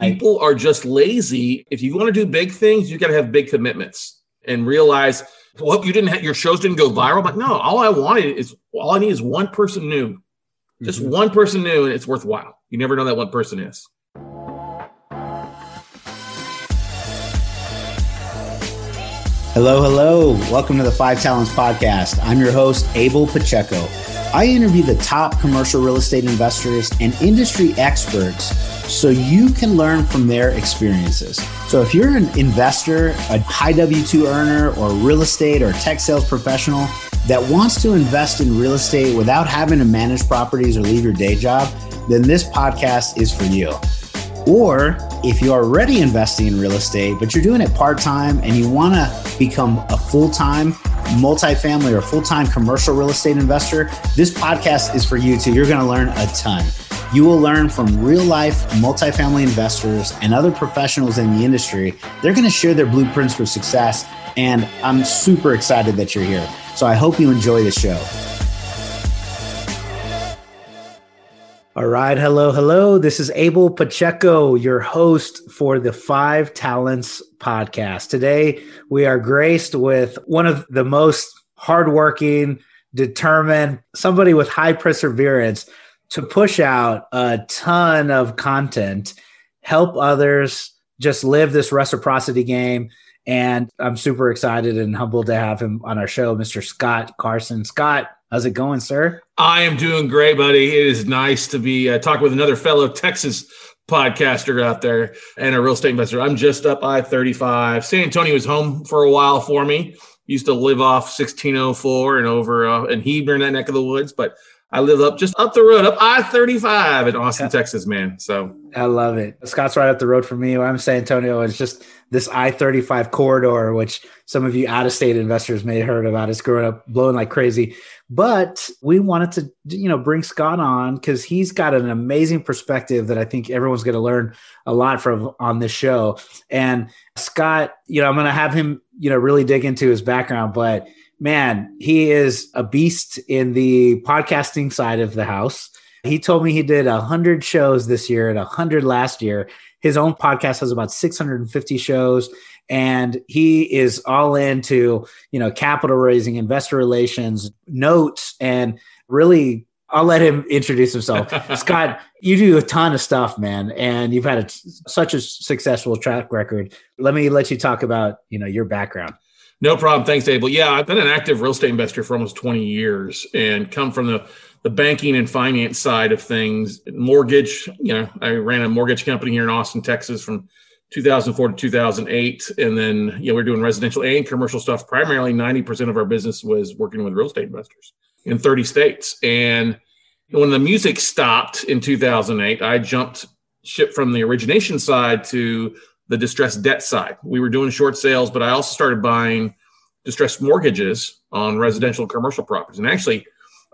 People are just lazy. If you want to do big things, you got to have big commitments and realize, well, you didn't have your shows didn't go viral. But no, all I wanted is all I need is one person new, just mm-hmm. one person new, and it's worthwhile. You never know that one person is. Hello, hello. Welcome to the Five Talents Podcast. I'm your host, Abel Pacheco. I interview the top commercial real estate investors and industry experts so you can learn from their experiences. So if you're an investor, a high W 2 earner, or real estate or tech sales professional that wants to invest in real estate without having to manage properties or leave your day job, then this podcast is for you. Or if you're already investing in real estate, but you're doing it part time and you want to become a full time multifamily or full time commercial real estate investor, this podcast is for you too. You're going to learn a ton. You will learn from real life multifamily investors and other professionals in the industry. They're going to share their blueprints for success. And I'm super excited that you're here. So I hope you enjoy the show. All right. Hello. Hello. This is Abel Pacheco, your host for the Five Talents podcast. Today, we are graced with one of the most hardworking, determined, somebody with high perseverance to push out a ton of content, help others just live this reciprocity game. And I'm super excited and humbled to have him on our show, Mr. Scott Carson. Scott, how's it going, sir? I am doing great, buddy. It is nice to be uh, talking with another fellow Texas podcaster out there and a real estate investor. I'm just up I 35. San Antonio was home for a while for me. Used to live off 1604 and over uh, in Heber in that neck of the woods, but I live up just up the road, up I 35 in Austin, yeah. Texas, man. So I love it. Scott's right up the road from me. I'm San Antonio. It's just this I 35 corridor, which some of you out of state investors may have heard about. It's growing up, blowing like crazy. But we wanted to, you know, bring Scott on because he's got an amazing perspective that I think everyone's going to learn a lot from on this show. And Scott, you know, I'm going to have him, you know, really dig into his background, but man, he is a beast in the podcasting side of the house. He told me he did 100 shows this year and 100 last year. His own podcast has about 650 shows and he is all into, you know, capital raising, investor relations, notes and really I'll let him introduce himself. Scott, you do a ton of stuff, man, and you've had a, such a successful track record. Let me let you talk about, you know, your background. No problem. Thanks, Abel. Yeah, I've been an active real estate investor for almost 20 years and come from the, the banking and finance side of things. Mortgage, you know, I ran a mortgage company here in Austin, Texas from 2004 to 2008. And then, you know, we're doing residential and commercial stuff. Primarily 90% of our business was working with real estate investors in 30 states. And when the music stopped in 2008, I jumped ship from the origination side to the distressed debt side. We were doing short sales, but I also started buying distressed mortgages on residential and commercial properties. And actually,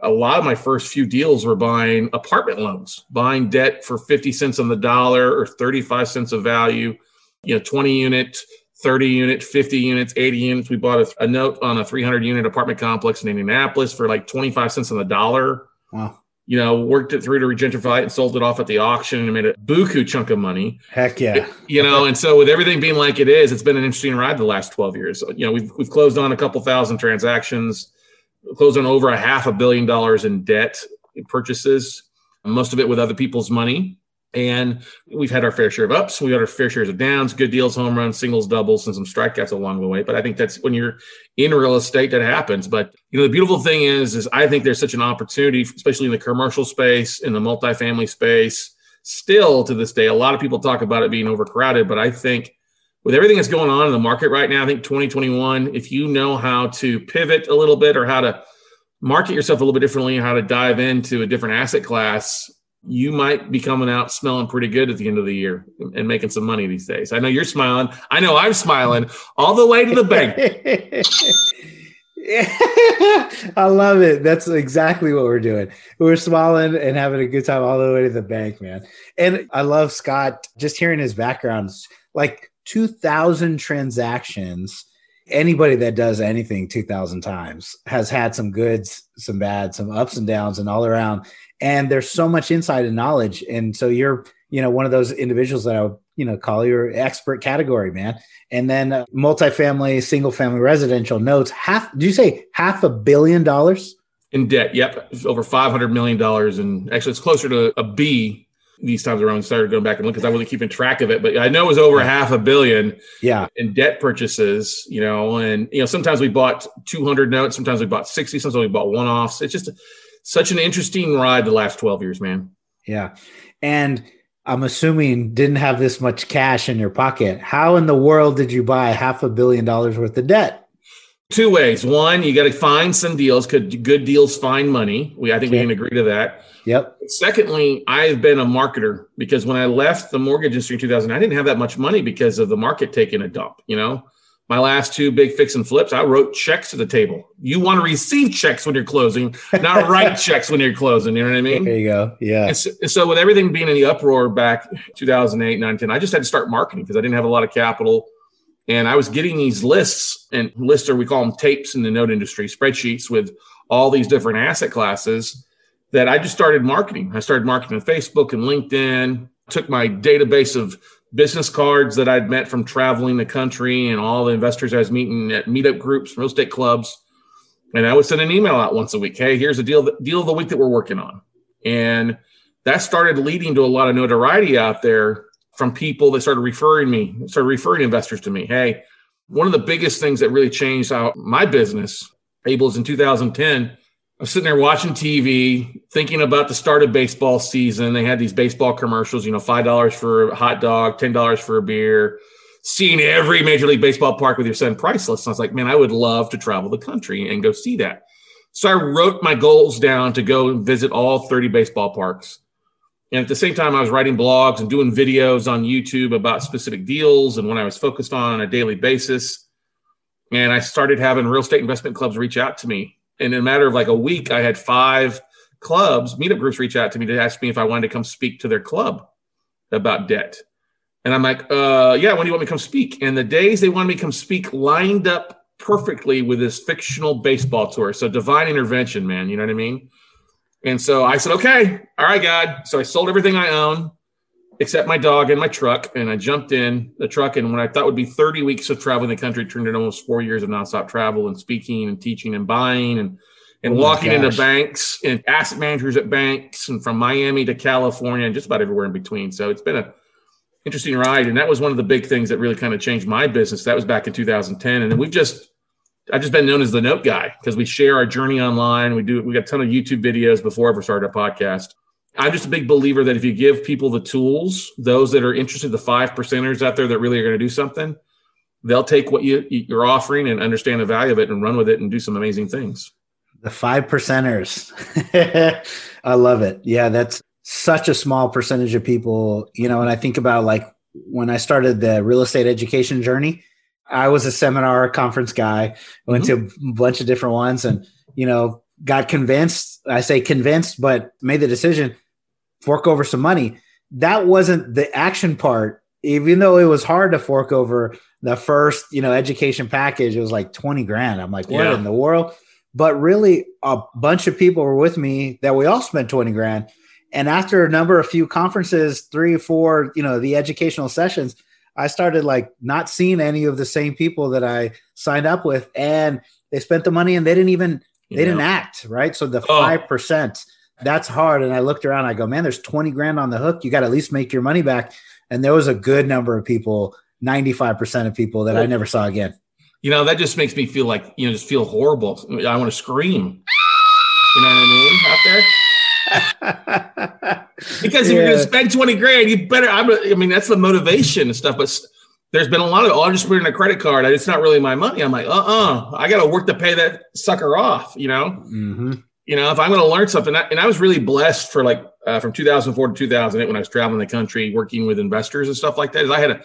a lot of my first few deals were buying apartment loans, buying debt for 50 cents on the dollar or 35 cents of value, you know, 20 unit, 30 unit, 50 units, 80 units. We bought a, a note on a 300 unit apartment complex in Indianapolis for like 25 cents on the dollar. Wow you know, worked it through to regentrify it and sold it off at the auction and made a buku chunk of money. Heck yeah. You know, and so with everything being like it is, it's been an interesting ride the last 12 years. You know, we've, we've closed on a couple thousand transactions, closed on over a half a billion dollars in debt purchases, most of it with other people's money. And we've had our fair share of ups, we had our fair shares of downs, good deals, home runs, singles, doubles, and some strikeouts along the way. But I think that's when you're in real estate that happens. But you know, the beautiful thing is, is I think there's such an opportunity, especially in the commercial space, in the multifamily space. Still to this day, a lot of people talk about it being overcrowded, but I think with everything that's going on in the market right now, I think 2021, if you know how to pivot a little bit or how to market yourself a little bit differently, how to dive into a different asset class, you might be coming out smelling pretty good at the end of the year and making some money these days. I know you're smiling. I know I'm smiling all the way to the bank. I love it. That's exactly what we're doing. We're smiling and having a good time all the way to the bank, man. And I love Scott just hearing his background. Like 2,000 transactions. Anybody that does anything 2,000 times has had some goods, some bad, some ups and downs, and all around and there's so much insight and knowledge and so you're you know, one of those individuals that I would, you know, call your expert category, man. And then uh, multifamily, single family residential notes, half, do you say half a billion dollars? In debt, yep. over $500 million. And actually, it's closer to a B these times around. Started going back and look because I wasn't keeping track of it, but I know it was over yeah. half a billion yeah. in debt purchases, you know, and, you know, sometimes we bought 200 notes, sometimes we bought 60, sometimes we bought one offs. It's just such an interesting ride the last 12 years, man. Yeah. And, I'm assuming didn't have this much cash in your pocket. How in the world did you buy half a billion dollars worth of debt? Two ways. One, you got to find some deals. Could good deals find money? We, I think we can agree to that. Yep. Secondly, I have been a marketer because when I left the mortgage industry in 2000, I didn't have that much money because of the market taking a dump. You know, my last two big fix and flips, I wrote checks to the table. You want to receive checks when you're closing, not write checks when you're closing. You know what I mean? There you go. Yeah. And so, and so, with everything being in the uproar back 2008, 9, 10, I just had to start marketing because I didn't have a lot of capital. And I was getting these lists, and lists are, we call them tapes in the note industry, spreadsheets with all these different asset classes that I just started marketing. I started marketing on Facebook and LinkedIn, took my database of business cards that I'd met from traveling the country and all the investors I was meeting at meetup groups, real estate clubs. And I would send an email out once a week. Hey, here's a deal, deal of the week that we're working on. And that started leading to a lot of notoriety out there from people that started referring me, started referring investors to me. Hey, one of the biggest things that really changed how my business, Abel, is in 2010 I'm sitting there watching TV, thinking about the start of baseball season. They had these baseball commercials, you know, five dollars for a hot dog, ten dollars for a beer. Seeing every Major League Baseball park with your son priceless. And I was like, man, I would love to travel the country and go see that. So I wrote my goals down to go and visit all 30 baseball parks. And at the same time, I was writing blogs and doing videos on YouTube about specific deals and what I was focused on on a daily basis. And I started having real estate investment clubs reach out to me and in a matter of like a week, I had five clubs, meetup groups reach out to me to ask me if I wanted to come speak to their club about debt. And I'm like, uh, yeah, when do you want me to come speak? And the days they wanted me to come speak lined up perfectly with this fictional baseball tour. So divine intervention, man. You know what I mean? And so I said, okay, all right, God. So I sold everything I own except my dog and my truck. And I jumped in the truck. And when I thought would be 30 weeks of traveling the country, turned into almost four years of nonstop travel and speaking and teaching and buying and and oh walking gosh. into banks and asset managers at banks and from Miami to California and just about everywhere in between. So it's been a interesting ride. And that was one of the big things that really kind of changed my business. That was back in 2010. And then we've just I've just been known as the note guy because we share our journey online. We do we got a ton of YouTube videos before I ever started a podcast. I'm just a big believer that if you give people the tools, those that are interested, the five percenters out there that really are going to do something, they'll take what you, you're offering and understand the value of it and run with it and do some amazing things. The five percenters. I love it. Yeah, that's such a small percentage of people, you know, and I think about like when I started the real estate education journey, I was a seminar conference guy, went mm-hmm. to a bunch of different ones and, you know, got convinced. I say convinced, but made the decision fork over some money. That wasn't the action part. Even though it was hard to fork over the first, you know, education package, it was like 20 grand. I'm like, what yeah. in the world? But really, a bunch of people were with me that we all spent 20 grand. And after a number of few conferences, three or four, you know, the educational sessions, I started like not seeing any of the same people that I signed up with. And they spent the money and they didn't even, they didn't act, right? So the 5%, that's hard. And I looked around, I go, man, there's 20 grand on the hook. You got to at least make your money back. And there was a good number of people, 95% of people that I never saw again. You know, that just makes me feel like, you know, just feel horrible. I want to scream. You know what I mean? Out there. because if yeah. you're going to spend 20 grand, you better, I'm, I mean, that's the motivation and stuff. But there's been a lot of, oh, I'm just putting a credit card. It's not really my money. I'm like, uh uh-uh, uh I got to work to pay that sucker off, you know? Mm-hmm you know, if I'm going to learn something, and I was really blessed for like uh, from 2004 to 2008 when I was traveling the country, working with investors and stuff like that. Is I had a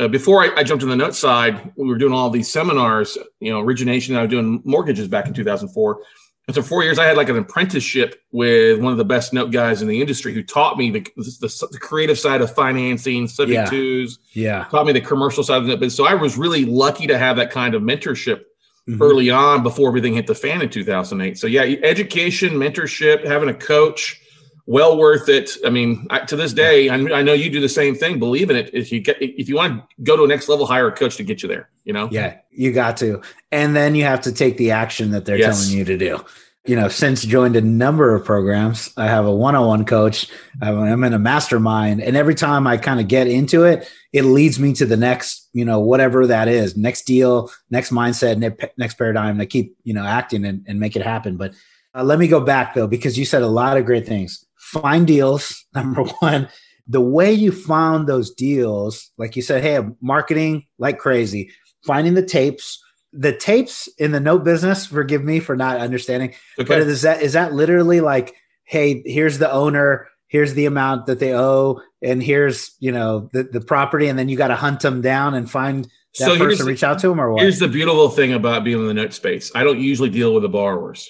uh, before I, I, jumped in the note side, we were doing all these seminars, you know, origination. I was doing mortgages back in 2004. And so four years, I had like an apprenticeship with one of the best note guys in the industry who taught me the, the, the creative side of financing, subject yeah. twos, yeah, taught me the commercial side of it. But so I was really lucky to have that kind of mentorship mm-hmm. early on before everything hit the fan in 2008. So yeah, education, mentorship, having a coach, well worth it. I mean, I, to this day, I, I, know you do the same thing. Believe in it. If you get, if you want to go to a next level, hire a coach to get you there. You know. Yeah, you got to, and then you have to take the action that they're yes. telling you to do. You know, since joined a number of programs, I have a one-on-one coach. I'm in a mastermind, and every time I kind of get into it, it leads me to the next, you know, whatever that is, next deal, next mindset, next paradigm. I keep, you know, acting and, and make it happen. But uh, let me go back though, because you said a lot of great things find deals. Number one, the way you found those deals, like you said, hey, marketing like crazy, finding the tapes. The tapes in the note business, forgive me for not understanding, okay. but is that is that literally like, hey, here's the owner, here's the amount that they owe, and here's you know the, the property, and then you got to hunt them down and find that so person, reach out to them, or what? Here's the beautiful thing about being in the note space. I don't usually deal with the borrowers.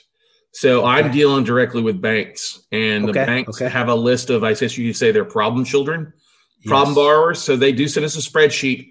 So I'm dealing directly with banks, and okay. the banks okay. have a list of, I guess you say they're problem children, yes. problem borrowers. So they do send us a spreadsheet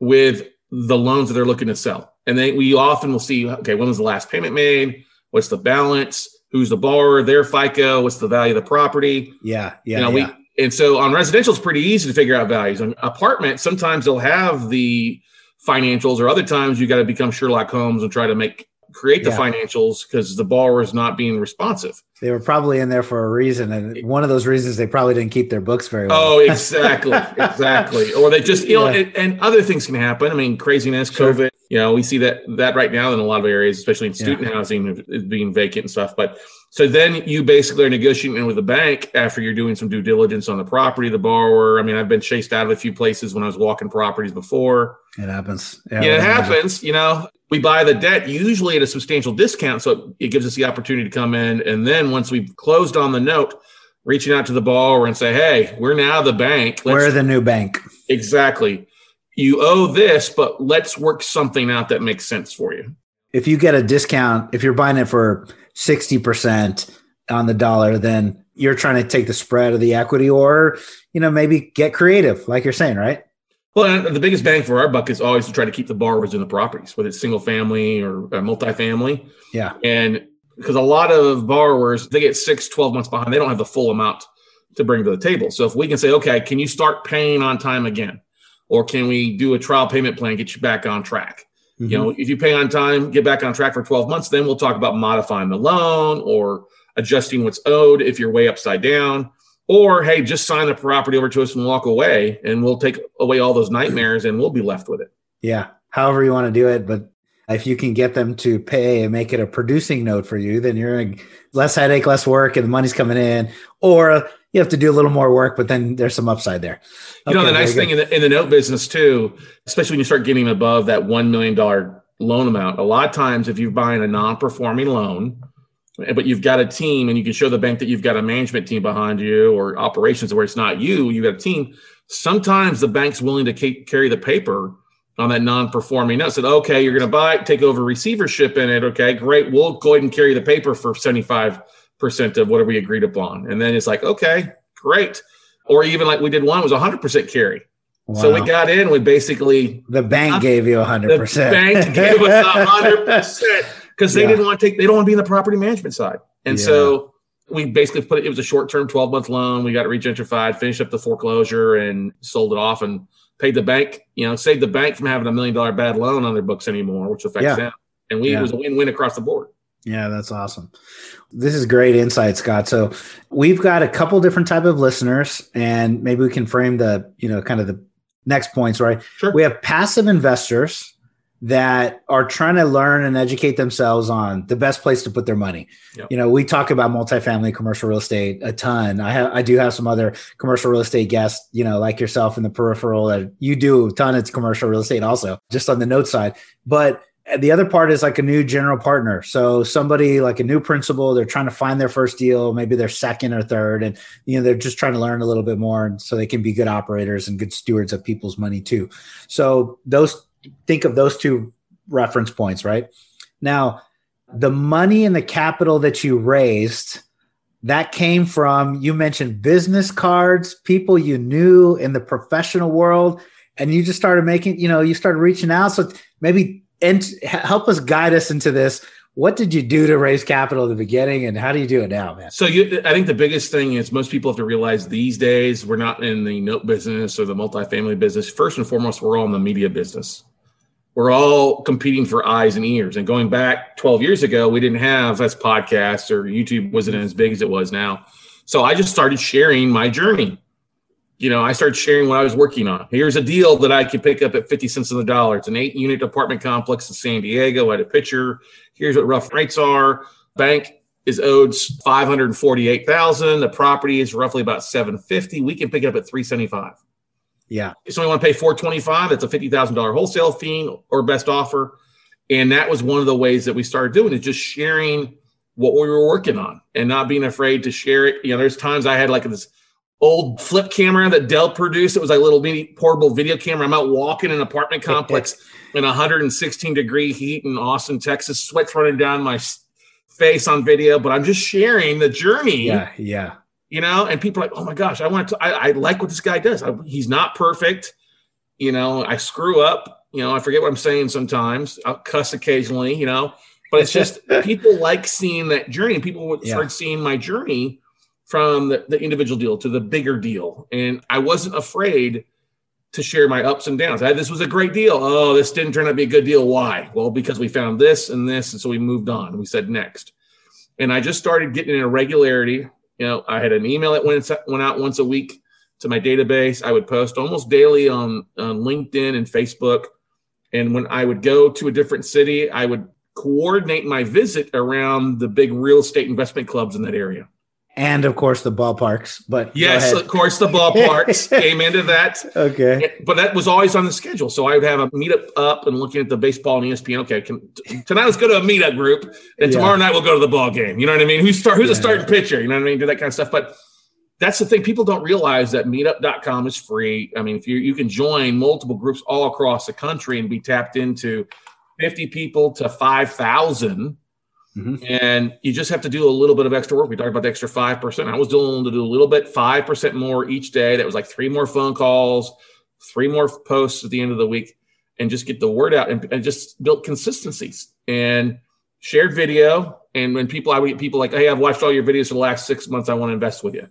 with the loans that they're looking to sell, and then we often will see, okay, when was the last payment made? What's the balance? Who's the borrower? Their FICO? What's the value of the property? Yeah, yeah. You know, yeah. we and so on residential, it's pretty easy to figure out values. On apartment, sometimes they'll have the financials, or other times you got to become Sherlock Holmes and try to make create the yeah. financials because the borrower is not being responsive. They were probably in there for a reason, and one of those reasons they probably didn't keep their books very well. Oh, exactly, exactly. Or they just you know, and, and, other things can happen. I mean, craziness, sure. COVID. You know, we see that that right now in a lot of areas, especially in student yeah. housing, is being vacant and stuff. But so then you basically are negotiating with the bank after you're doing some due diligence on the property, the borrower. I mean, I've been chased out of a few places when I was walking properties before. It happens. Yeah, yeah it happens. You know, we buy the debt usually at a substantial discount. So it gives us the opportunity to come in. And then once we've closed on the note, reaching out to the borrower and say, hey, we're now the bank. Let's, we're the new bank. Exactly. You owe this, but let's work something out that makes sense for you. If you get a discount, if you're buying it for 60% on the dollar, then you're trying to take the spread of the equity or, you know, maybe get creative, like you're saying, right? Well, the biggest bang for our buck is always to try to keep the borrowers in the properties, whether it's single family or uh, multifamily. Yeah. And because a lot of borrowers, they get six, 12 months behind, they don't have the full amount to bring to the table. So if we can say, okay, can you start paying on time again? Or can we do a trial payment plan, get you back on track? Mm-hmm. You know, if you pay on time, get back on track for 12 months, then we'll talk about modifying the loan or adjusting what's owed if you're way upside down or hey, just sign the property over to us and walk away, and we'll take away all those nightmares, and we'll be left with it. Yeah, however you want to do it, but if you can get them to pay and make it a producing note for you, then you're in less headache, less work, and the money's coming in. Or you have to do a little more work, but then there's some upside there. Okay, you know, the nice thing in the, in the note business too, especially when you start getting above that $1 million loan amount, a lot of times if you're buying a non-performing loan, but you've got a team and you can show the bank that you've got a management team behind you or operations where it's not you, you've got a team. Sometimes the bank's willing to carry the paper on that non-performing note. Said, okay, you're going to buy, take over receivership in it. Okay, great. We'll go ahead and carry the paper for 75% of whatever we agreed upon. And then it's like, okay, great. Or even like we did one was 100% carry. Wow. So we got in, we basically the bank gave you 100%. The bank gave us 100% because they yeah. didn't want to take they don't want to be in the property management side and yeah. so we basically put it it was a short-term 12 month loan we got it regentrified finished up the foreclosure and sold it off and paid the bank you know saved the bank from having a million dollar bad loan on their books anymore which affects yeah. them and we it was a win-win across the board yeah that's awesome this is great insight scott so we've got a couple different type of listeners and maybe we can frame the you know kind of the next points right sure. we have passive investors that are trying to learn and educate themselves on the best place to put their money. Yep. You know, we talk about multifamily commercial real estate a ton. I have I do have some other commercial real estate guests, you know, like yourself in the peripheral that you do a ton of commercial real estate also, just on the note side. But the other part is like a new general partner. So somebody like a new principal, they're trying to find their first deal, maybe their second or third, and you know they're just trying to learn a little bit more, and so they can be good operators and good stewards of people's money too. So those think of those two reference points, right? Now, the money and the capital that you raised that came from you mentioned business cards, people you knew in the professional world, and you just started making, you know, you started reaching out. So maybe and help us guide us into this. what did you do to raise capital in the beginning and how do you do it now, man? So you, I think the biggest thing is most people have to realize these days we're not in the note business or the multifamily business. First and foremost, we're all in the media business. We're all competing for eyes and ears. And going back 12 years ago, we didn't have as podcasts or YouTube wasn't as big as it was now. So I just started sharing my journey. You know, I started sharing what I was working on. Here's a deal that I could pick up at 50 cents on the dollar. It's an eight unit apartment complex in San Diego. I had a picture Here's what rough rates are. Bank is owed 548,000. The property is roughly about 750. We can pick it up at 375. Yeah. So we want to pay 425. That's a $50,000 wholesale fee or best offer. And that was one of the ways that we started doing is just sharing what we were working on and not being afraid to share it. You know, there's times I had like this old flip camera that Dell produced. It was like a little mini portable video camera. I'm out walking in an apartment complex in 116 degree heat in Austin, Texas, sweat's running down my face on video, but I'm just sharing the journey. Yeah, yeah. You know, and people are like, oh my gosh, I want to, I, I like what this guy does. I, he's not perfect. You know, I screw up. You know, I forget what I'm saying sometimes. I'll cuss occasionally, you know, but it's just people like seeing that journey. People would yeah. start seeing my journey from the, the individual deal to the bigger deal. And I wasn't afraid to share my ups and downs. I, this was a great deal. Oh, this didn't turn out to be a good deal. Why? Well, because we found this and this, and so we moved on. We said next, and I just started getting in a regularity. You know, I had an email that went went out once a week to my database. I would post almost daily on, on LinkedIn and Facebook, and when I would go to a different city, I would coordinate my visit around the big real estate investment clubs in that area and of course the ballparks. But yes, of course the ballparks came into that. Okay, but that was always on the schedule. So I would have a meetup up and looking at the baseball and ESPN. Okay, can, tonight let's go to a meetup group, and yeah. tomorrow night we'll go to the ball game. You know what I mean? Who's start? Who's yeah. a starting pitcher? You know what I mean? Do that kind of stuff. But that's the thing. People don't realize that Meetup.com is free. I mean, if you you can join multiple groups all across the country and be tapped into fifty people to five thousand Mm-hmm. And you just have to do a little bit of extra work. We talked about the extra 5%. I was willing to do a little bit, 5% more each day. That was like three more phone calls, three more posts at the end of the week, and just get the word out and, and just build consistencies and shared video. And when people, I would get people like, hey, I've watched all your videos for the last six months. I want to invest with you.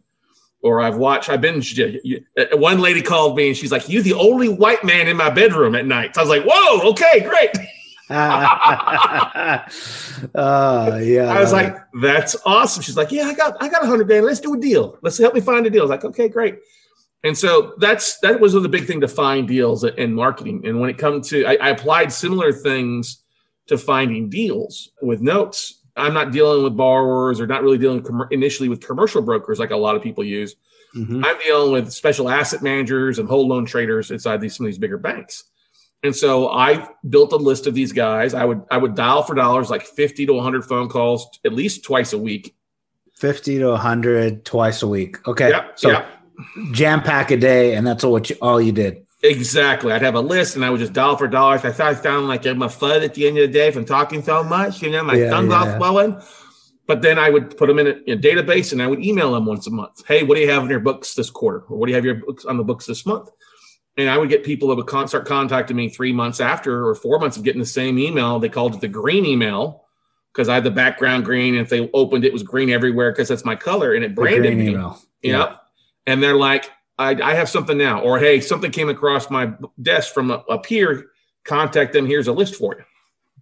Or I've watched, I've been, uh, one lady called me and she's like, "You're the only white man in my bedroom at night. So I was like, whoa, okay, great. uh, yeah. I was like, that's awesome. She's like, yeah, I got, I got a hundred grand. Let's do a deal. Let's help me find a deal. I was like, okay, great. And so that's, that was the big thing to find deals in marketing. And when it comes to, I, I applied similar things to finding deals with notes. I'm not dealing with borrowers or not really dealing com- initially with commercial brokers like a lot of people use. Mm-hmm. I'm dealing with special asset managers and whole loan traders inside these some of these bigger banks. And so I built a list of these guys. I would I would dial for dollars like 50 to 100 phone calls at least twice a week. 50 to 100 twice a week. Okay. Yep, so yep. jam pack a day and that's all you, all you did. Exactly. I'd have a list and I would just dial for dollars. I thought I sounded like I'm a fud at the end of the day from talking so much. You know, my yeah, tongue's yeah, swelling. But then I would put them in a, in a, database and I would email them once a month. Hey, what do you have in your books this quarter? Or what do you have your books on the books this month? And I would get people that would con- start contacting me three months after or four months of getting the same email. They called it the green email because I had the background green. And if they opened it, it was green everywhere because that's my color and it branded me. Email. Yep. Yeah. And they're like, I, I, have something now. Or, hey, something came across my desk from up here. Contact them. Here's a list for you.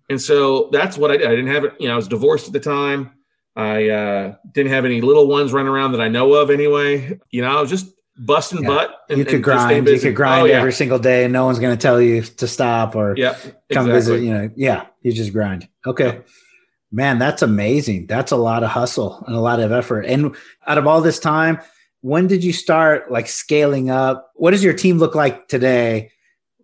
And so that's what I did. I didn't have it. You know, I was divorced at the time. I uh, didn't have any little ones running around that I know of anyway. You know, I was just busting yeah. butt. And, you could grind. You could grind oh, yeah. every single day, and no one's going to tell you to stop or yeah, come exactly. visit. You know, yeah, you just grind. Okay. Man, that's amazing. That's a lot of hustle and a lot of effort. And out of all this time, when did you start like scaling up? What does your team look like today?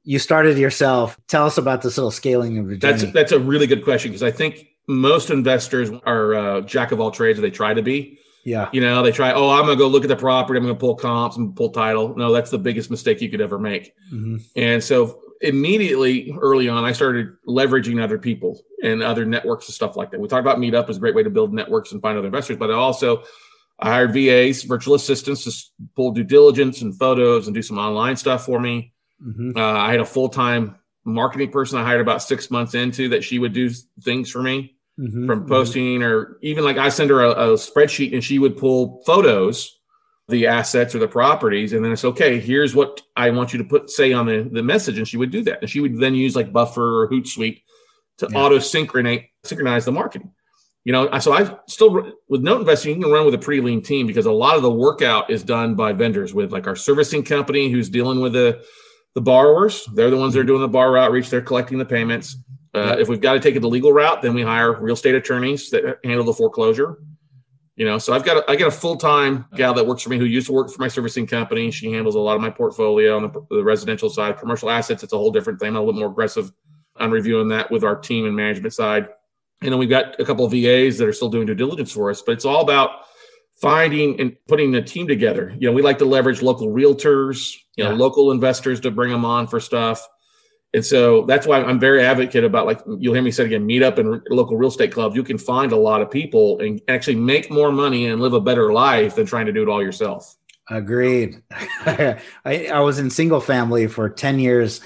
You started yourself. Tell us about this little scaling of your journey. That's that's a really good question because I think most investors are uh, jack of all trades. Or they try to be. Yeah. You know, they try, oh, I'm going to go look at the property. I'm going to pull comps and pull title. No, that's the biggest mistake you could ever make. Mm-hmm. And so immediately early on, I started leveraging other people and other networks and stuff like that. We talked about Meetup as a great way to build networks and find other investors, but I also I hired VAs, virtual assistants to pull due diligence and photos and do some online stuff for me. Mm-hmm. Uh, I had a full time marketing person I hired about six months into that she would do things for me mm-hmm, from mm-hmm. posting, mm-hmm. or even like I send her a, a spreadsheet and she would pull photos the assets or the properties and then it's okay here's what i want you to put say on the, the message and she would do that and she would then use like buffer or hootsuite to yeah. auto synchronize synchronize the marketing you know so i still with note investing you can run with a pretty lean team because a lot of the workout is done by vendors with like our servicing company who's dealing with the the borrowers they're the ones that are doing the borrower outreach they're collecting the payments uh, if we've got to take it the legal route then we hire real estate attorneys that handle the foreclosure you know, so I've got a, I got a full time gal that works for me who used to work for my servicing company. She handles a lot of my portfolio on the, the residential side. Commercial assets, it's a whole different thing. I'm a little more aggressive on reviewing that with our team and management side. And then we've got a couple of VAs that are still doing due diligence for us. But it's all about finding and putting the team together. You know, we like to leverage local realtors, you know, yeah. local investors to bring them on for stuff. And so that's why I'm very advocate about like you'll hear me say again, meet up in local real estate clubs. You can find a lot of people and actually make more money and live a better life than trying to do it all yourself. Agreed. I, I was in single family for 10 years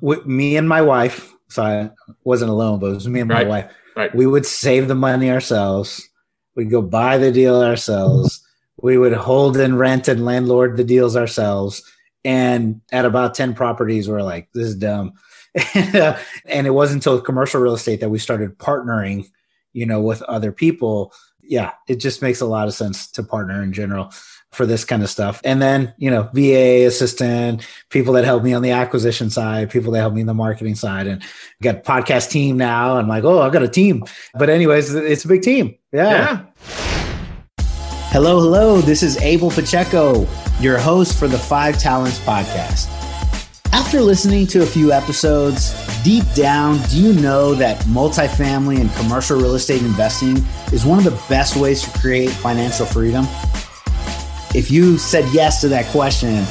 with me and my wife. So I wasn't alone, but it was me and my right. wife. Right. We would save the money ourselves. We'd go buy the deal ourselves. We would hold and rent and landlord the deals ourselves. And at about 10 properties, we're like, this is dumb and, it wasn't until commercial real estate that we started partnering, you know, with other people. Yeah, it just makes a lot of sense to partner in general for this kind of stuff. And then, you know, VA assistant, people that help me on the acquisition side, people that help me in the marketing side, and got podcast team now. I'm like, oh, I've got a team. But anyways, it's a big team. Yeah. yeah. Hello, hello. This is Abel Pacheco, your host for the Five Talents podcast. After listening to a few episodes, deep down, do you know that multifamily and commercial real estate investing is one of the best ways to create financial freedom? If you said yes to that question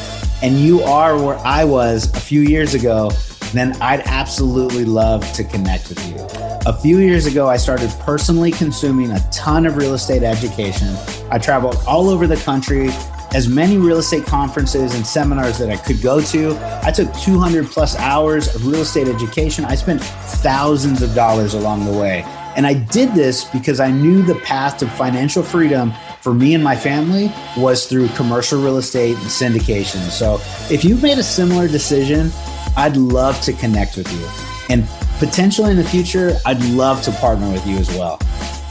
and you are where I was a few years ago, then I'd absolutely love to connect with you. A few years ago, I started personally consuming a ton of real estate education. I traveled all over the country as many real estate conferences and seminars that I could go to. I took 200 plus hours of real estate education. I spent thousands of dollars along the way. And I did this because I knew the path to financial freedom for me and my family was through commercial real estate and syndication. So if you've made a similar decision, I'd love to connect with you. And potentially in the future, I'd love to partner with you as well.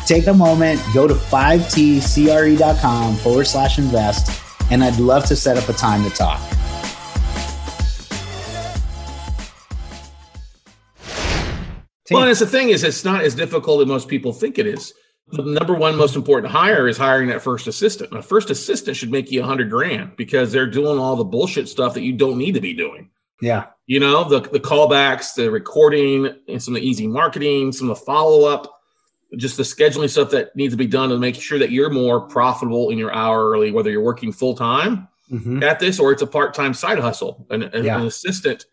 Take a moment, go to 5tcre.com forward slash invest and I'd love to set up a time to talk. Well, and it's the thing is, it's not as difficult as most people think it is. The number one most important hire is hiring that first assistant. A first assistant should make you a hundred grand because they're doing all the bullshit stuff that you don't need to be doing. Yeah. You know, the, the callbacks, the recording, and some of the easy marketing, some of the follow up just the scheduling stuff that needs to be done to make sure that you're more profitable in your hourly, whether you're working full time mm-hmm. at this or it's a part time side hustle. An, yeah. an assistant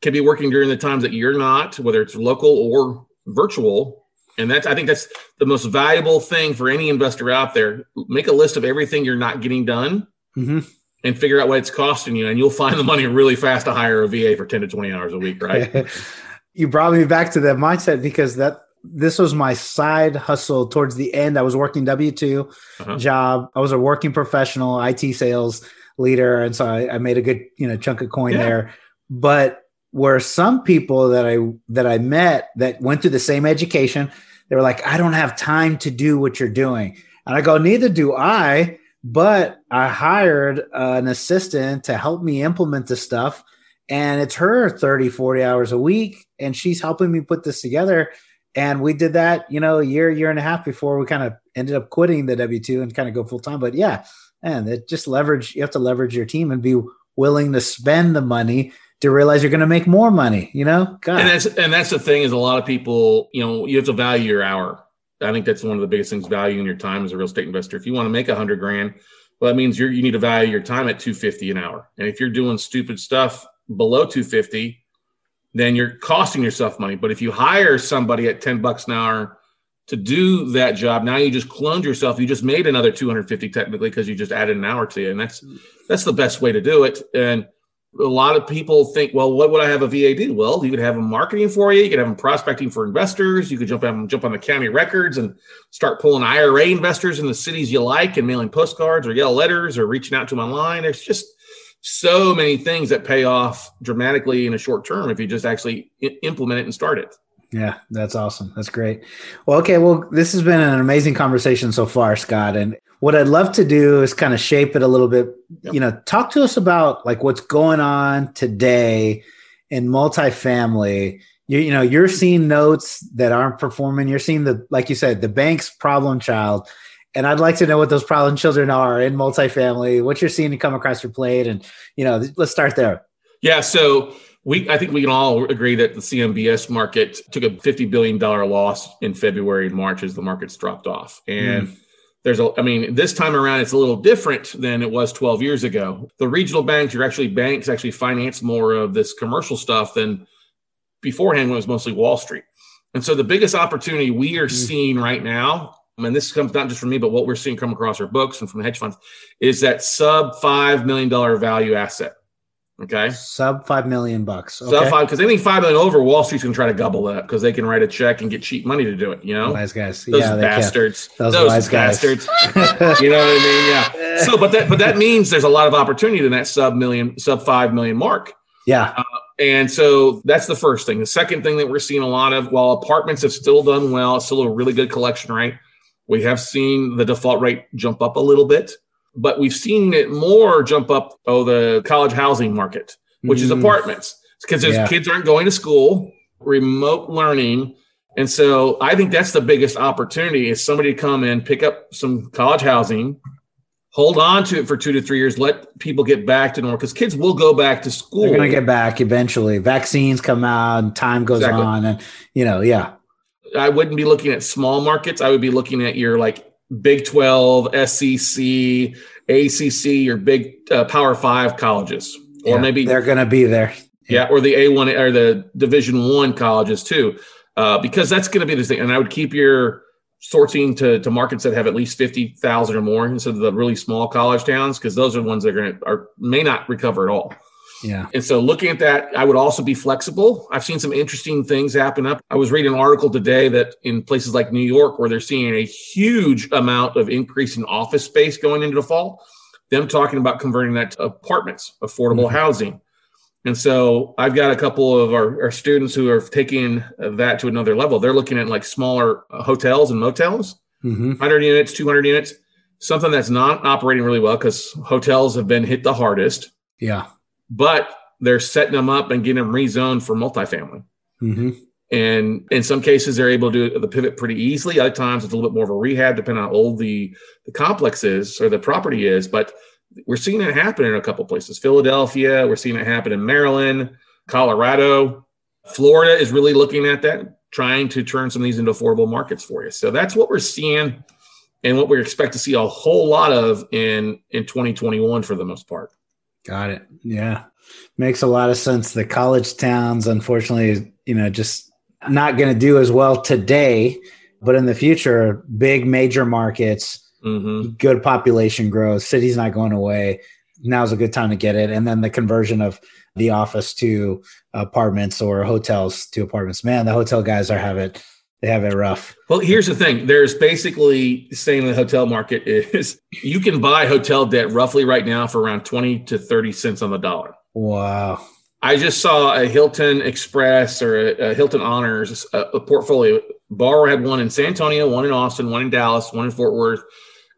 can be working during the times that you're not, whether it's local or virtual. And that's, I think that's the most valuable thing for any investor out there. Make a list of everything you're not getting done mm-hmm. and figure out what it's costing you. And you'll find the money really fast to hire a VA for 10 to 20 hours a week, right? you brought me back to that mindset because that this was my side hustle towards the end. I was working W 2 uh-huh. job. I was a working professional, IT sales leader, and so I, I made a good you know chunk of coin yeah. there. But where some people that I that I met that went through the same education, they were like, I don't have time to do what you're doing, and I go, neither do I. But I hired uh, an assistant to help me implement the stuff. And it's her 30, 40 hours a week. And she's helping me put this together and we did that, you know, a year, year and a half before we kind of ended up quitting the W two and kind of go full time. But yeah, and it just leverage. You have to leverage your team and be willing to spend the money to realize you're going to make more money. You know, God. and that's and that's the thing is a lot of people, you know, you have to value your hour. I think that's one of the biggest things: valuing your time as a real estate investor. If you want to make a hundred grand, well, that means you you need to value your time at two fifty an hour. And if you're doing stupid stuff below two fifty then you're costing yourself money. But if you hire somebody at 10 bucks an hour to do that job, now you just cloned yourself. You just made another 250 technically because you just added an hour to you. And that's that's the best way to do it. And a lot of people think, well, what would I have a VA do? Well, you could have them marketing for you. You could have them prospecting for investors. You could jump on jump on the county records and start pulling IRA investors in the cities you like and mailing postcards or yellow letters or reaching out to them online. There's just so many things that pay off dramatically in a short term if you just actually I- implement it and start it. Yeah, that's awesome. That's great. Well, okay. Well, this has been an amazing conversation so far, Scott. And what I'd love to do is kind of shape it a little bit. Yep. You know, talk to us about like what's going on today in multifamily. You, you know, you're seeing notes that aren't performing. You're seeing the, like you said, the bank's problem child. And I'd like to know what those problem children are in multifamily, what you're seeing to come across your plate. And, you know, let's start there. Yeah. So, we, I think we can all agree that the CMBS market took a $50 billion loss in February and March as the markets dropped off. And mm. there's a, I mean, this time around, it's a little different than it was 12 years ago. The regional banks, you're actually banks actually finance more of this commercial stuff than beforehand when it was mostly Wall Street. And so the biggest opportunity we are mm. seeing right now, and this comes not just from me, but what we're seeing come across our books and from hedge funds, is that sub $5 million value asset. Okay. Sub five million bucks. Okay. Sub five because anything five million over, Wall Street's gonna try to gobble that because they can write a check and get cheap money to do it. You know, wise guys. Those yeah, bastards. Those, Those bastards. you know what I mean? Yeah. So, but that but that means there's a lot of opportunity in that sub million, sub five million mark. Yeah. Uh, and so that's the first thing. The second thing that we're seeing a lot of, while apartments have still done well, it's still a really good collection rate. We have seen the default rate jump up a little bit but we've seen it more jump up oh the college housing market which mm. is apartments because yeah. kids aren't going to school remote learning and so i think that's the biggest opportunity is somebody to come in pick up some college housing hold on to it for two to three years let people get back to normal because kids will go back to school they're going to get back eventually vaccines come out and time goes exactly. on and you know yeah i wouldn't be looking at small markets i would be looking at your like Big 12, SEC, ACC, your big uh, Power Five colleges, or yeah, maybe they're going to be there. Yeah. yeah, or the A1 or the Division One colleges too, uh, because that's going to be the thing. And I would keep your sorting to, to markets that have at least 50,000 or more instead of the really small college towns, because those are the ones that are going to are may not recover at all. Yeah. And so looking at that, I would also be flexible. I've seen some interesting things happen up. I was reading an article today that in places like New York, where they're seeing a huge amount of increase in office space going into the fall, them talking about converting that to apartments, affordable mm-hmm. housing. And so I've got a couple of our, our, students who are taking that to another level. They're looking at like smaller uh, hotels and motels, mm-hmm. 100 units, 200 units, something that's not operating really well because hotels have been hit the hardest. Yeah but they're setting them up and getting them rezoned for multifamily. Mm-hmm. And in some cases, they're able to do the pivot pretty easily. Other times, it's a little bit more of a rehab, depending on how old the, the complex is or the property is. But we're seeing it happen in a couple places. Philadelphia, we're seeing it happen in Maryland, Colorado, Florida is really looking at that, trying to turn some of these into affordable markets for you. So that's what we're seeing and what we expect to see a whole lot of in in 2021 for the most part. Got it. Yeah. Makes a lot of sense. The college towns, unfortunately, you know, just not going to do as well today, but in the future, big major markets, mm-hmm. good population growth, cities not going away. Now's a good time to get it. And then the conversion of the office to apartments or hotels to apartments. Man, the hotel guys are have it they have it rough. Well, here's the thing. There's basically saying the hotel market is you can buy hotel debt roughly right now for around 20 to 30 cents on the dollar. Wow. I just saw a Hilton Express or a, a Hilton Honors a, a, portfolio. Borrower had one in San Antonio, one in Austin, one in Dallas, one in Fort Worth,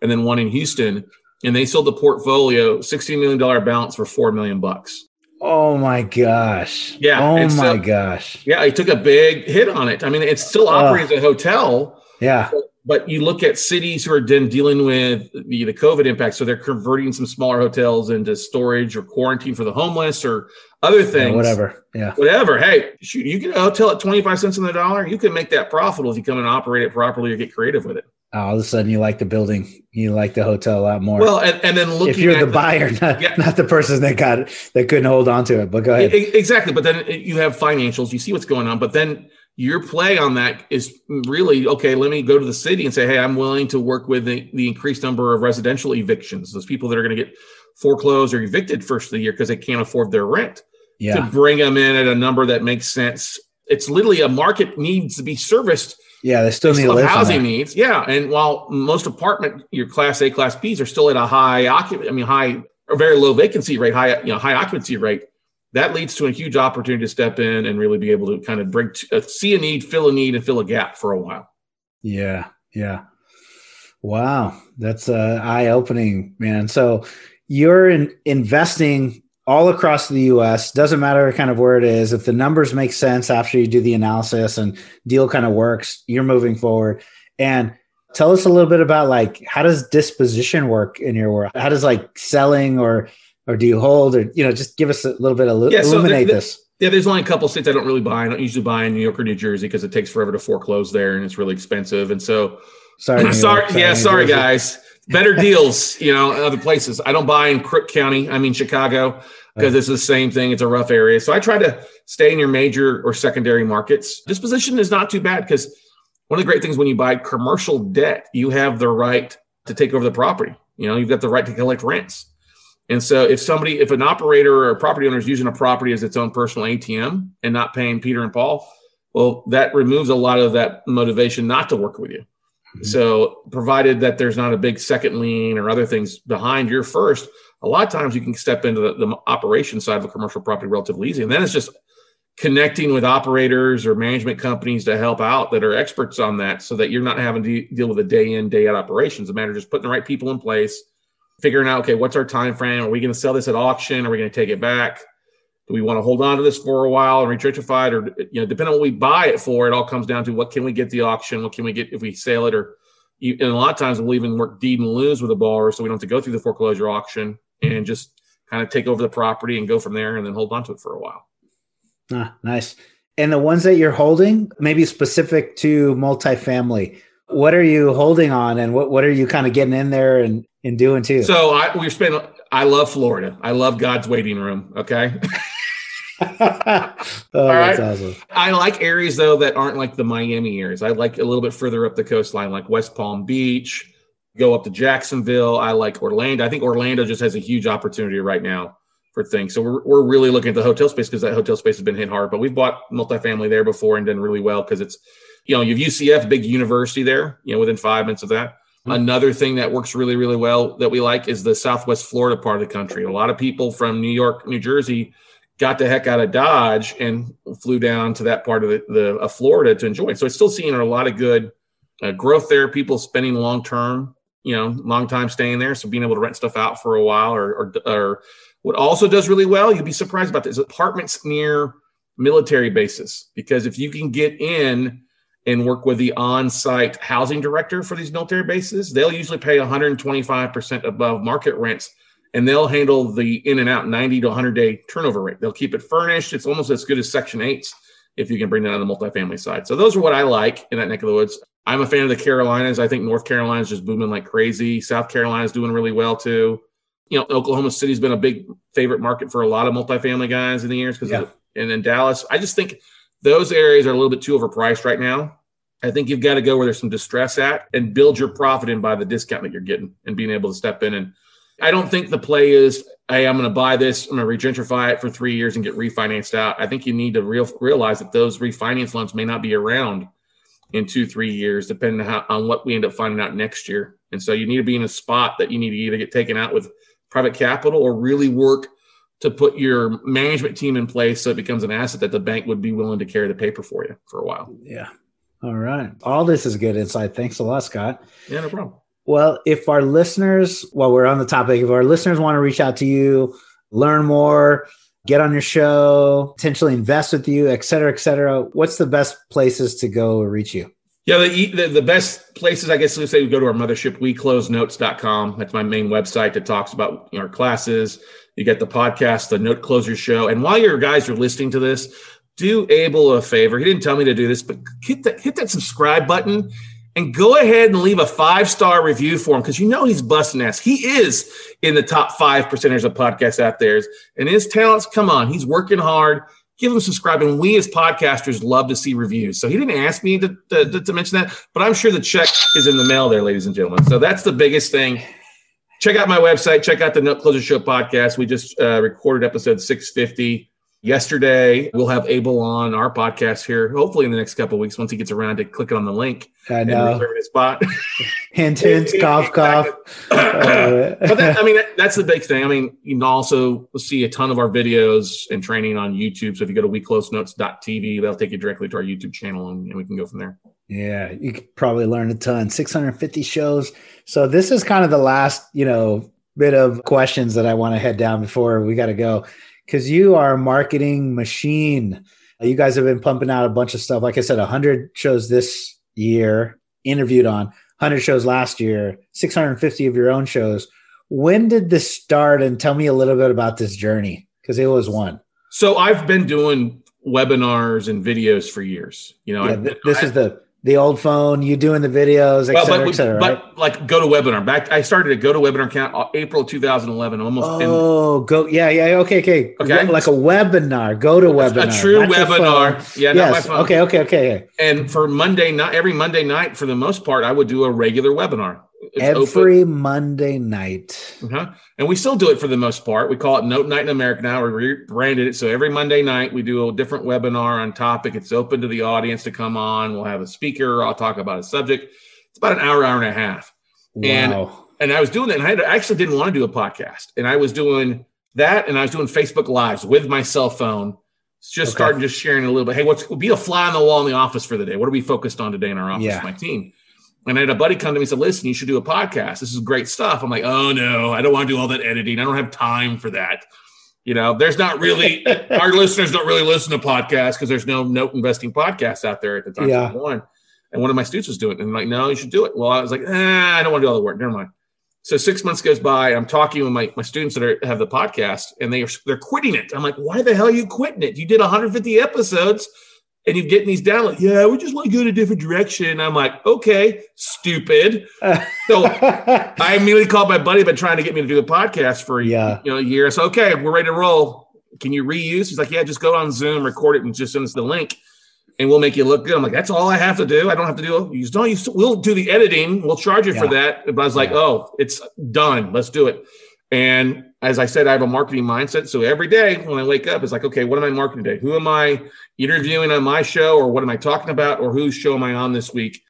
and then one in Houston. And they sold the portfolio $16 million balance for four million bucks. Oh my gosh. Yeah. Oh so, my gosh. Yeah, he took a big hit on it. I mean, it still operates uh, as a hotel. Yeah. But, but, you look at cities who are then dealing with the, the COVID impact. So they're converting some smaller hotels into storage or quarantine for the homeless or other things. Yeah, whatever. Yeah. Whatever. Hey, shoot, you get a hotel at 25 cents on the dollar. You can make that profitable if you come and operate it properly or get creative with it all of a sudden you like the building, you like the hotel a lot more. Well, and, and then looking if you're the, the buyer, not, yeah. not the person that got that couldn't hold on to it. But go ahead. Exactly. But then you have financials, you see what's going on, but then your play on that is really okay. Let me go to the city and say, hey, I'm willing to work with the, the increased number of residential evictions. Those people that are going to get foreclosed or evicted first of the year because they can't afford their rent. Yeah. To bring them in at a number that makes sense. It's literally a market needs to be serviced. Yeah, they still They need still housing needs. Yeah, and while most apartment, your Class A, Class Bs are still at a high occupancy, I mean high or very low vacancy rate, high you know high occupancy rate. That leads to a huge opportunity to step in and really be able to kind of bring uh, see a need, fill a need, and fill a gap for a while. Yeah, yeah. Wow, that's uh, eye opening, man. So you're in, investing all across the U.S. Doesn't matter kind of where it is. If the numbers make sense after you do the analysis and deal kind of works, you're moving forward. And tell us a little bit about like how does disposition work in your world? How does like selling or or do you hold or you know just give us a little bit of Yeah, so the- illuminate the- this. Yeah, there's only a couple states I don't really buy. I don't usually buy in New York or New Jersey because it takes forever to foreclose there and it's really expensive. And so Sorry, York, sorry, yeah, sorry, guys. Better deals, you know, in other places. I don't buy in Crook County. I mean Chicago because it's the same thing. It's a rough area. So I try to stay in your major or secondary markets. Disposition is not too bad because one of the great things when you buy commercial debt, you have the right to take over the property. You know, you've got the right to collect rents. And so if somebody, if an operator or a property owner is using a property as its own personal ATM and not paying Peter and Paul, well, that removes a lot of that motivation not to work with you. Mhm. So, provided that there's not a big second lien or other things behind your first, a lot of times you can step into the, the operation side of a commercial property relatively easy. And then it's just connecting with operators or management companies to help out that are experts on that so that you're not having to deal with a day in, day out operations. The matter of just putting the right people in place, figuring out, okay, what's our time frame? Are we going to sell this at auction? Are we going to take it back? Do we want to hold on to this for a while and retrofit it? Or, you know, depending on what we buy it for, it all comes down to what can we get the auction? What can we get if we sell it? Or, you, and a lot of times we'll even work deed in lieu with a borrower so we don't have to go through the foreclosure auction and just kind of take over the property and go from there and then hold on to it for a while. Ah, nice. And the ones that you're holding, maybe specific to multifamily, what are you holding on and what, what are you kind of getting in there and, and doing too? So I, we've spent, I love Florida. I love God's waiting room. Okay. oh, that's right. awesome. I like areas though that aren't like the Miami areas. I like a little bit further up the coastline, like West Palm Beach, go up to Jacksonville. I like Orlando. I think Orlando just has a huge opportunity right now for things. So we're, we're really looking at the hotel space because that hotel space has been hit hard. But we've bought multifamily there before and done really well because it's, you know, you've UCF, big university there, you know, within five minutes of that. Mhm. Another thing that works really, really well that we like is the Southwest Florida part of the country. A lot of people from New York, New Jersey got the heck out of Dodge and flew down to that part of the, the of Florida to enjoy. So it's still seeing a lot of good uh, growth there. People spending long term, you know, long time staying there. So being able to rent stuff out for a while, or or, or what also does really well, you'd be surprised about this: apartments near military bases. Because if you can get in and work with the on-site housing director for these military bases, they'll usually pay 125% above market rents and they'll handle the in and out 90 to 100 day turnover rate. They'll keep it furnished. It's almost as good as Section 8s if you can bring that on the multifamily side. So those are what I like in that neck of the woods. I'm a fan of the Carolinas. I think North Carolina is just booming like crazy. South Carolina is doing really well too. You know, Oklahoma City's been a big favorite market for a lot of multifamily guys in the years because, Yeah. and then Dallas. I just think those areas are a little bit too overpriced right now. I think you've got to go where there's some distress at and build your profit in by the discount that you're getting and being able to step in. And I don't think the play is, hey, I'm going to buy this, I'm going to regentrify it for three years and get refinanced out. I think you need to real, realize that those refinance loans may not be around in two, three years, depending on, how, on what we end up finding out next year. And so you need to be in a spot that you need to either get taken out with private capital or really work to put your management team in place so it becomes an asset that the bank would be willing to carry the paper for you for a while. Yeah. All right. All this is good insight. Thanks a lot, Scott. Yeah, no problem. Well, if our listeners, while we're on the topic, if our listeners want to reach out to you, learn more, get on your show, potentially invest with you, et cetera, et cetera, what's the best places to go or reach you? Yeah, the, the, the best places, I guess, let's say we go to our mothership, weclosenotes.com. That's my main website that talks about our classes. You get the podcast, the Note Closer Show. And while your guys are listening to this, do Abel a favor. He didn't tell me to do this, but hit hit that subscribe button and go ahead and leave a five star review for him because you know he's busting ass. He is in the top five percenters of podcasts out there. And his talents, come on, he's working hard. Give him subscribe. And we as podcasters love to see reviews. So he didn't ask me to, to, to mention that, but I'm sure the check is in the mail there, ladies and gentlemen. So that's the biggest thing. check out my website. Check out the Note Closer Show podcast. We just uh, recorded episode 650 yesterday. We'll have Abel on our podcast here, hopefully in the next couple weeks once he gets around to clicking on the link I and know. reserving his spot. Hint, hint, cough, cough. Uh, but that, I mean, that, that's the big thing. I mean, you can also see a ton of our videos and training on YouTube. So if you go to weclosenotes.tv, that'll take you directly to our YouTube channel and, and we can go from there. Yeah, you could probably learn a ton. 650 shows. So this is kind of the last, you know, bit of questions that I want to head down before we got to go. Because you are a marketing machine. You guys have been pumping out a bunch of stuff. Like I said, 100 shows this year, interviewed on 100 shows last year, 650 of your own shows. When did this start? And tell me a little bit about this journey because it was one. So I've been doing webinars and videos for years. You know, Yeah, th- this I- is the the old phone. You doing the videos, et well, cetera, but, et cetera, right? but like GoToWebinar. Back, I started a GoToWebinar account uh, April 2011. Almost in Oh, go yeah, yeah, okay, okay, Okay. like a webinar. GoToWebinar, a true webinar. Yeah, not my Yes, phone. okay, okay, okay. And for Monday night, every Monday night, for the most part, I would do a regular webinar. Every Monday night. Uh-huh. And we still do it for the most part. We call it Note Night in America now. We rebranded it. So every Monday night, we do a different webinar on topic. It's open to the audience to come on. We'll have a speaker. I'll talk about a subject. It's about an hour, hour and a half. And- Wow. and I was doing that, and I actually didn't want to do a podcast, and I was doing that, and I was doing Facebook Lives with my cell phone, just Okay. starting just sharing a little bit. Hey, what's be a fly on the wall in the office for the day? What are we focused on today in our office? Yeah. My team. And I had a buddy come to me and said, "Listen, you should do a podcast. This is great stuff." I'm like, "Oh no, I don't want to do all that editing. I don't have time for that." You know, there's not really our listeners don't really listen to podcasts because there's no note investing podcasts out there at the time. Yeah. One. And one of my students was doing it. And I'm like, no, you should do it. Well, I was like, ah, I don't want to do all the work. Never mind. So six months goes by. I'm talking with my, my students that are, have the podcast and they are, they're quitting it. I'm like, why the hell are you quitting it? You did 150 episodes and you're getting these downloads. Yeah, we just want to go in a different direction. I'm like, okay, stupid. So I immediately called my buddy, been trying to get me to do a podcast for a Yeah. you know, a year. So okay, we're ready to roll. Can you reuse? He's like, yeah, just go on Zoom, record it, and just send us the link, and we'll make you look good. I'm like, that's all I have to do. I don't have to do. You don't. You we'll do the editing. We'll charge you for that. But I was like, Yeah. oh, it's done. Let's do it. And as I said, I have a marketing mindset. So every day when I wake up, it's like, okay, what am I marketing today? Who am I interviewing on my show, or what am I talking about, or whose show am I on this week?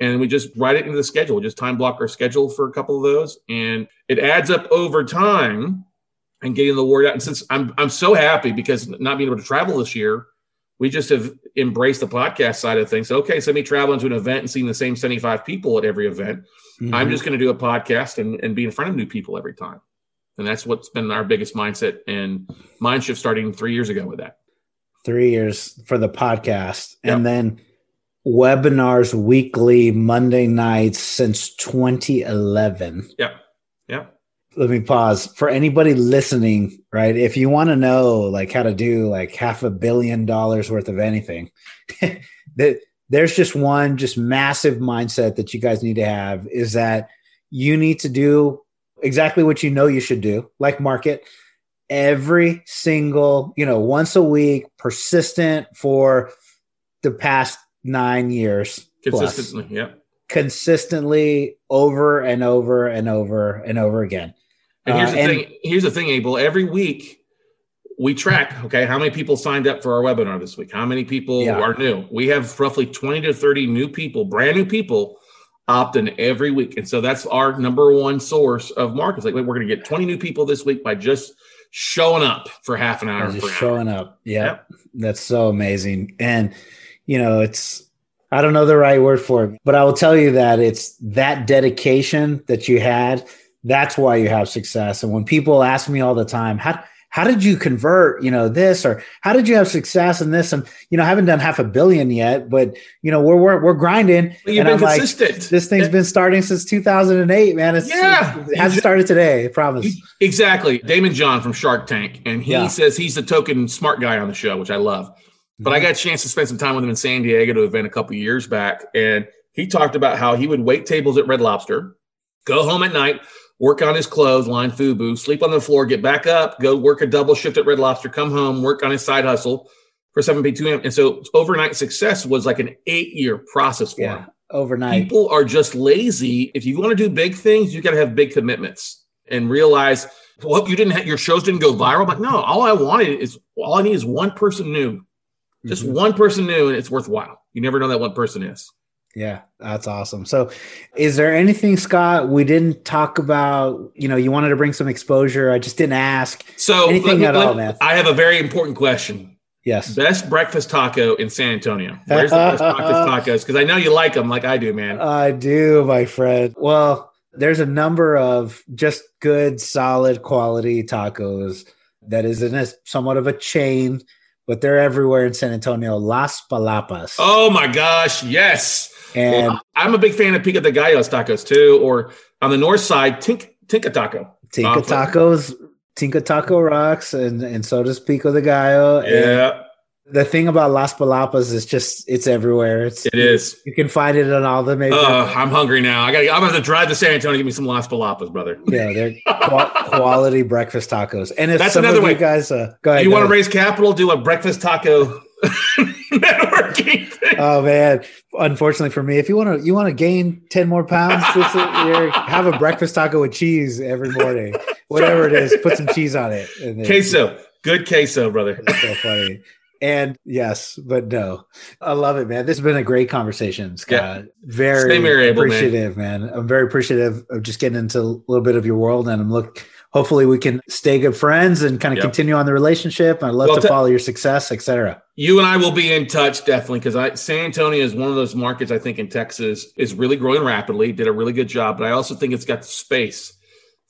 and we just write it into the schedule. We just time block our schedule for a couple of those, and it adds up over time and getting the word out. And since I'm I'm so happy because not being able to travel this year, we just have embraced the podcast side of things. Okay, so me traveling to an event and seeing the same 75 people at every event. Mhm. I'm just going to do a podcast and, and be in front of new people every time. And that's what's been our biggest mindset and mind shift starting three years ago with that. three years for the podcast, Yep. and then webinars weekly Monday nights since 2011. Yeah. Yeah. Let me pause for anybody listening. Right, if you want to know like how to do like half a billion dollars worth of anything, that there's just one just massive mindset that you guys need to have is that you need to do exactly what you know you should do, like market every single, you know, once a week, persistent for the past nine years, plus. Consistently. Yeah. consistently over and over and over and over again. And here's Uh, the and- thing. Here's the thing, Abel. Every week we track. Okay, how many people signed up for our webinar this week? How many people Yeah. are new? We have roughly 20 to 30 new people, brand new people, opt in every week, and so that's our number one source of markets. Like, wait, we're going to get 20 new people this week by just showing up for half an hour. Just an hour. showing up. Yeah. Yep. That's so amazing. And, you know, it's, I don't know the right word for it, but I will tell you that it's that dedication that you had. That's why you have success. And when people ask me all the time, how, how did you convert, you know, this or how did you have success in this? And, you know, I haven't done half a billion yet, but, you know, we're, we're, we're grinding. But you've and been I'm like, consistent. this thing's been starting since 2008, man. It's, Yeah. it hasn't started today. I promise. Exactly. Daymond John from Shark Tank. And he Yeah. says he's the token smart guy on the show, which I love. But Mm-hmm. I got a chance to spend some time with him in San Diego to an event a couple of years back. And he talked about how he would wait tables at Red Lobster, go home at night, work on his clothes, line FUBU, sleep on the floor, get back up, go work a double shift at Red Lobster, come home, work on his side hustle for 7p2m. And so overnight success was like an eight year process for him. yeah. Overnight. People are just lazy. If you want to do big things, you got to have big commitments. and realize, well, you didn't have, your shows didn't go viral. But no, all I wanted is all I need is one person new, just mm-hmm. one person new, and it's worthwhile. You never know that one person is. Yeah, that's awesome. So, is there anything, Scott, we didn't talk about? You know, you wanted to bring some exposure. I just didn't ask. So, anything me, at all, man? I have a very important question. Yes. Best breakfast taco in San Antonio. Where's the best breakfast tacos? Because I know you like them like I do, man. I do, my friend. Well, there's a number of just good, solid quality tacos that is in a somewhat of a chain, but they're everywhere in San Antonio. Las Palapas. Oh my gosh, yes. And well, I'm a big fan of Pico de Gallos tacos too, or on the north side, Tink, Tink-A-Taco. Tinka Tacos Tink-A-Taco rocks, and and so does Pico de Gallo. Yeah. The thing about Las Palapas is just it's everywhere. It's it is. You can find it on all the major. Uh, I'm hungry now. I got. I'm to drive to San Antonio. Give me some Las Palapas, brother. Yeah, they're quality breakfast tacos. And if that's another way, guys, uh, go ahead. You want to raise capital? Do a breakfast taco networking thing. Oh man, unfortunately for me, if you want to, you want to gain ten more pounds this year, have a breakfast taco with cheese every morning, whatever it is. Put some cheese on it. And queso, good queso, brother. That's so funny. And yes, but no, I love it, man. This has been a great conversation, Scott. Yeah. Very appreciative, man. man. I'm very appreciative of just getting into a little bit of your world, and I'm look hopefully we can stay good friends and kind of yep. continue on the relationship. I'd love well, to follow your success, etc. You and I will be in touch definitely because I San Antonio is one of those markets I think in Texas is really growing rapidly. Did a really good job, but I also think it's got the space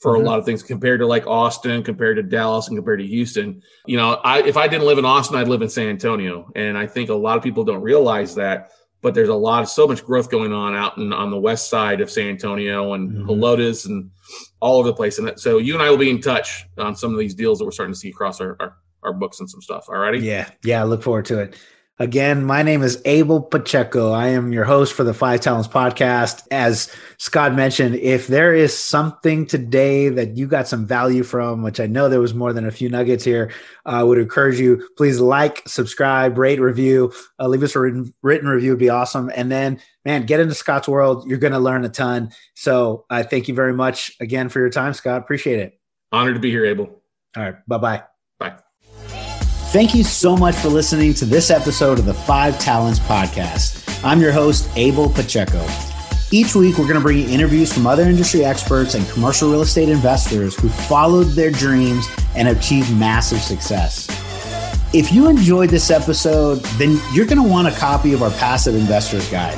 for mm-hmm. a lot of things compared to like Austin, compared to Dallas, and compared to Houston. You know, I if I didn't live in Austin, I'd live in San Antonio, and I think a lot of people don't realize that. But there's a lot of so much growth going on out in, on the west side of San Antonio and mm-hmm. And all over the place. And that, so you and I will be in touch on some of these deals that we're starting to see across our, our, our books and some stuff. All righty. Yeah. Yeah. I look forward to it. Again, my name is Abel Pacheco. I am your host for the Five Talents podcast. As Scott mentioned, if there is something today that you got some value from, which I know there was more than a few nuggets here, I would encourage you, please like, subscribe, rate, review, uh, leave us a written, written review would be awesome. And then, man, get into Scott's world. You're going to learn a ton. So I thank you very much again for your time, Scott. Appreciate it. Honored to be here, Abel. All right. Bye-bye. Bye. Thank you so much for listening to this episode of the Five Talents Podcast. I'm your host, Abel Pacheco. Each week, we're going to bring you interviews from other industry experts and commercial real estate investors who followed their dreams and achieved massive success. If you enjoyed this episode, then you're going to want a copy of our Passive Investors Guide,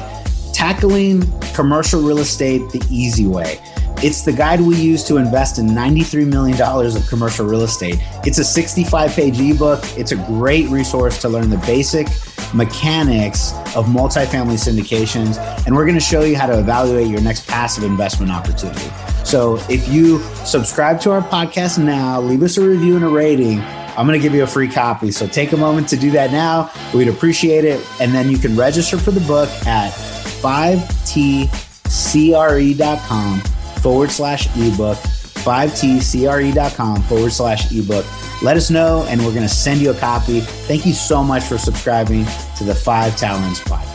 Tackling Commercial Real Estate the Easy Way. It's the guide we use to invest in $93 million of commercial real estate. It's a 65 page ebook. It's a great resource to learn the basic mechanics of multifamily syndications. And we're going to show you how to evaluate your next passive investment opportunity. So if you subscribe to our podcast now, leave us a review and a rating. I'm going to give you a free copy. So take a moment to do that now. We'd appreciate it. And then you can register for the book at 5tcre.com forward slash ebook, 5tcre.com forward slash ebook. Let us know, and we're going to send you a copy. Thank you so much for subscribing to the Five Talents Podcast.